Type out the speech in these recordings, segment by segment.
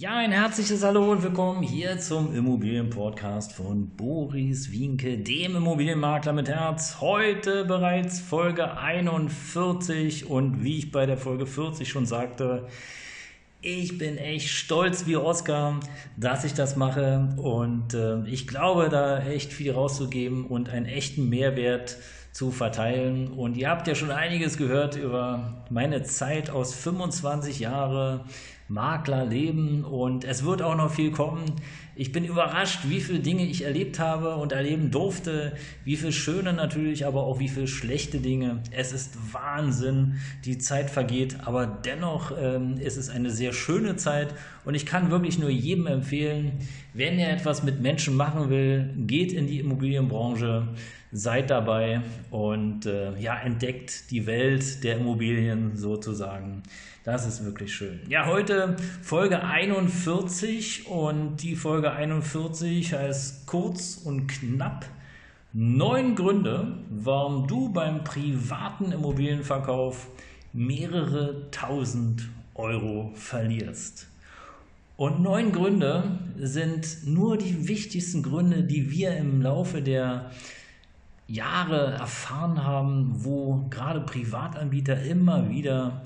Ja, ein herzliches Hallo und willkommen hier zum Immobilienpodcast von Boris Wienke, dem Immobilienmakler mit Herz. Heute bereits Folge 41 und wie ich bei der Folge 40 schon sagte, ich bin echt stolz wie Oscar, dass ich das mache und äh, ich glaube, da echt viel rauszugeben und einen echten Mehrwert zu verteilen. Und ihr habt ja schon einiges gehört über meine Zeit aus 25 Jahren Maklerleben und es wird auch noch viel kommen. Ich bin überrascht, wie viele Dinge ich erlebt habe und erleben durfte, wie viele schöne natürlich, aber auch wie viele schlechte Dinge. Es ist Wahnsinn, die Zeit vergeht, aber dennoch ähm, ist es eine sehr schöne Zeit und ich kann wirklich nur jedem empfehlen, wenn er etwas mit Menschen machen will, geht in die Immobilienbranche seid dabei und äh, ja, entdeckt die Welt der Immobilien sozusagen. Das ist wirklich schön. Ja, heute Folge 41 und die Folge 41 heißt kurz und knapp neun Gründe, warum du beim privaten Immobilienverkauf mehrere tausend Euro verlierst. Und neun Gründe sind nur die wichtigsten Gründe, die wir im Laufe der Jahre erfahren haben, wo gerade Privatanbieter immer wieder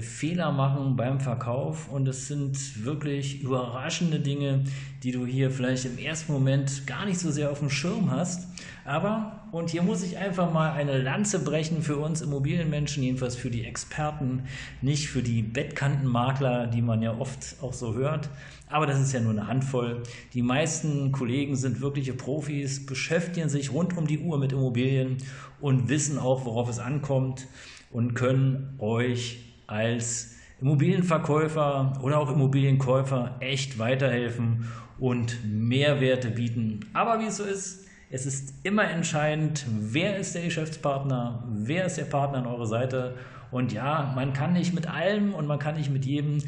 Fehler machen beim Verkauf und es sind wirklich überraschende Dinge, die du hier vielleicht im ersten Moment gar nicht so sehr auf dem Schirm hast. Aber, und hier muss ich einfach mal eine Lanze brechen für uns Immobilienmenschen, jedenfalls für die Experten, nicht für die Bettkantenmakler, die man ja oft auch so hört. Aber das ist ja nur eine Handvoll. Die meisten Kollegen sind wirkliche Profis, beschäftigen sich rund um die Uhr mit Immobilien und wissen auch, worauf es ankommt und können euch als Immobilienverkäufer oder auch Immobilienkäufer echt weiterhelfen und Mehrwerte bieten. Aber wie es so ist, es ist immer entscheidend, wer ist der Geschäftspartner, wer ist der Partner an eurer Seite. Und ja, man kann nicht mit allem und man kann nicht mit jedem.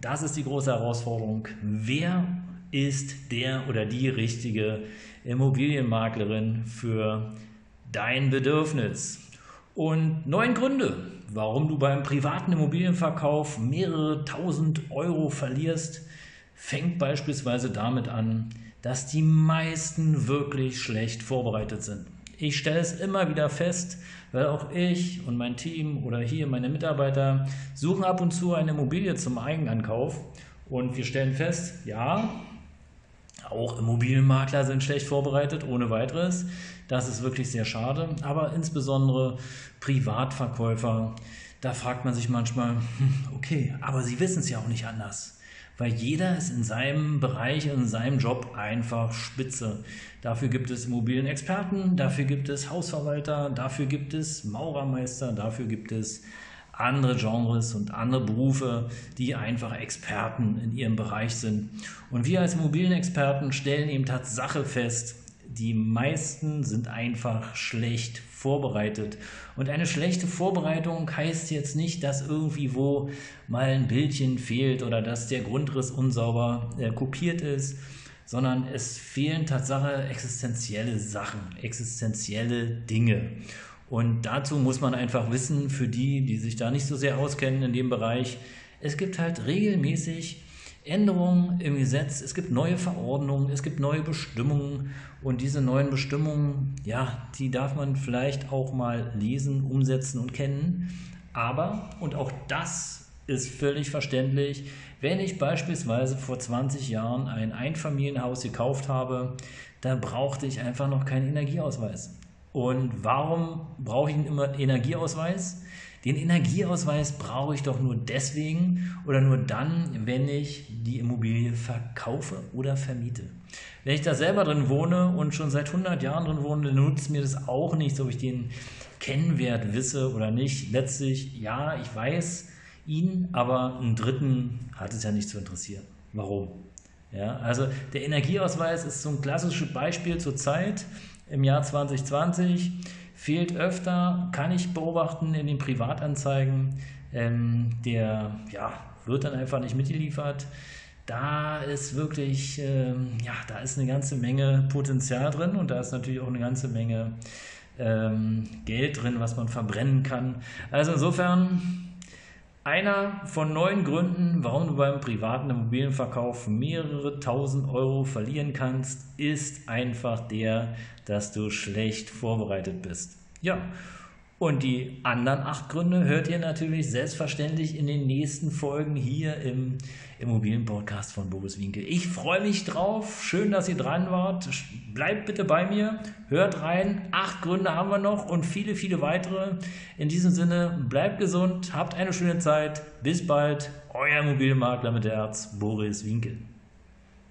Das ist die große Herausforderung. Wer ist der oder die richtige Immobilienmaklerin für dein Bedürfnis? Und neun Gründe, warum du beim privaten Immobilienverkauf mehrere tausend Euro verlierst, fängt beispielsweise damit an, dass die meisten wirklich schlecht vorbereitet sind. Ich stelle es immer wieder fest, weil auch ich und mein Team oder hier meine Mitarbeiter suchen ab und zu eine Immobilie zum Eigenankauf und wir stellen fest, ja, auch Immobilienmakler sind schlecht vorbereitet, ohne weiteres. Das ist wirklich sehr schade. Aber insbesondere Privatverkäufer, da fragt man sich manchmal, hm, okay, aber sie wissen es ja auch nicht anders weil jeder ist in seinem Bereich, in seinem Job einfach spitze. Dafür gibt es Immobilienexperten, dafür gibt es Hausverwalter, dafür gibt es Maurermeister, dafür gibt es andere Genres und andere Berufe, die einfach Experten in ihrem Bereich sind. Und wir als Immobilienexperten stellen eben Tatsache fest, die meisten sind einfach schlecht vorbereitet. Und eine schlechte Vorbereitung heißt jetzt nicht, dass irgendwie wo mal ein Bildchen fehlt oder dass der Grundriss unsauber äh, kopiert ist, sondern es fehlen Tatsache existenzielle Sachen, existenzielle Dinge. Und dazu muss man einfach wissen, für die, die sich da nicht so sehr auskennen in dem Bereich, es gibt halt regelmäßig Änderungen im Gesetz, es gibt neue Verordnungen, es gibt neue Bestimmungen und diese neuen Bestimmungen, ja, die darf man vielleicht auch mal lesen, umsetzen und kennen. Aber, und auch das ist völlig verständlich, wenn ich beispielsweise vor 20 Jahren ein Einfamilienhaus gekauft habe, da brauchte ich einfach noch keinen Energieausweis. Und warum brauche ich immer Energieausweis? Den Energieausweis brauche ich doch nur deswegen oder nur dann, wenn ich die Immobilie verkaufe oder vermiete. Wenn ich da selber drin wohne und schon seit 100 Jahren drin wohne, dann nutzt mir das auch nichts, ob ich den Kennwert wisse oder nicht. Letztlich, ja, ich weiß ihn, aber einen Dritten hat es ja nicht zu interessieren. Warum? Ja, also der Energieausweis ist so ein klassisches Beispiel zur Zeit im Jahr 2020. Fehlt öfter, kann ich beobachten in den Privatanzeigen. Ähm, der ja, wird dann einfach nicht mitgeliefert. Da ist wirklich, ähm, ja, da ist eine ganze Menge Potenzial drin und da ist natürlich auch eine ganze Menge ähm, Geld drin, was man verbrennen kann. Also insofern einer von neun Gründen, warum du beim privaten Immobilienverkauf mehrere tausend Euro verlieren kannst, ist einfach der, dass du schlecht vorbereitet bist. Ja, und die anderen acht Gründe hört ihr natürlich selbstverständlich in den nächsten Folgen hier im Immobilienpodcast von Boris Winkel. Ich freue mich drauf. Schön, dass ihr dran wart. Bleibt bitte bei mir. Hört rein. Acht Gründe haben wir noch und viele, viele weitere. In diesem Sinne, bleibt gesund. Habt eine schöne Zeit. Bis bald. Euer Immobilienmakler mit Herz, Boris Winkel.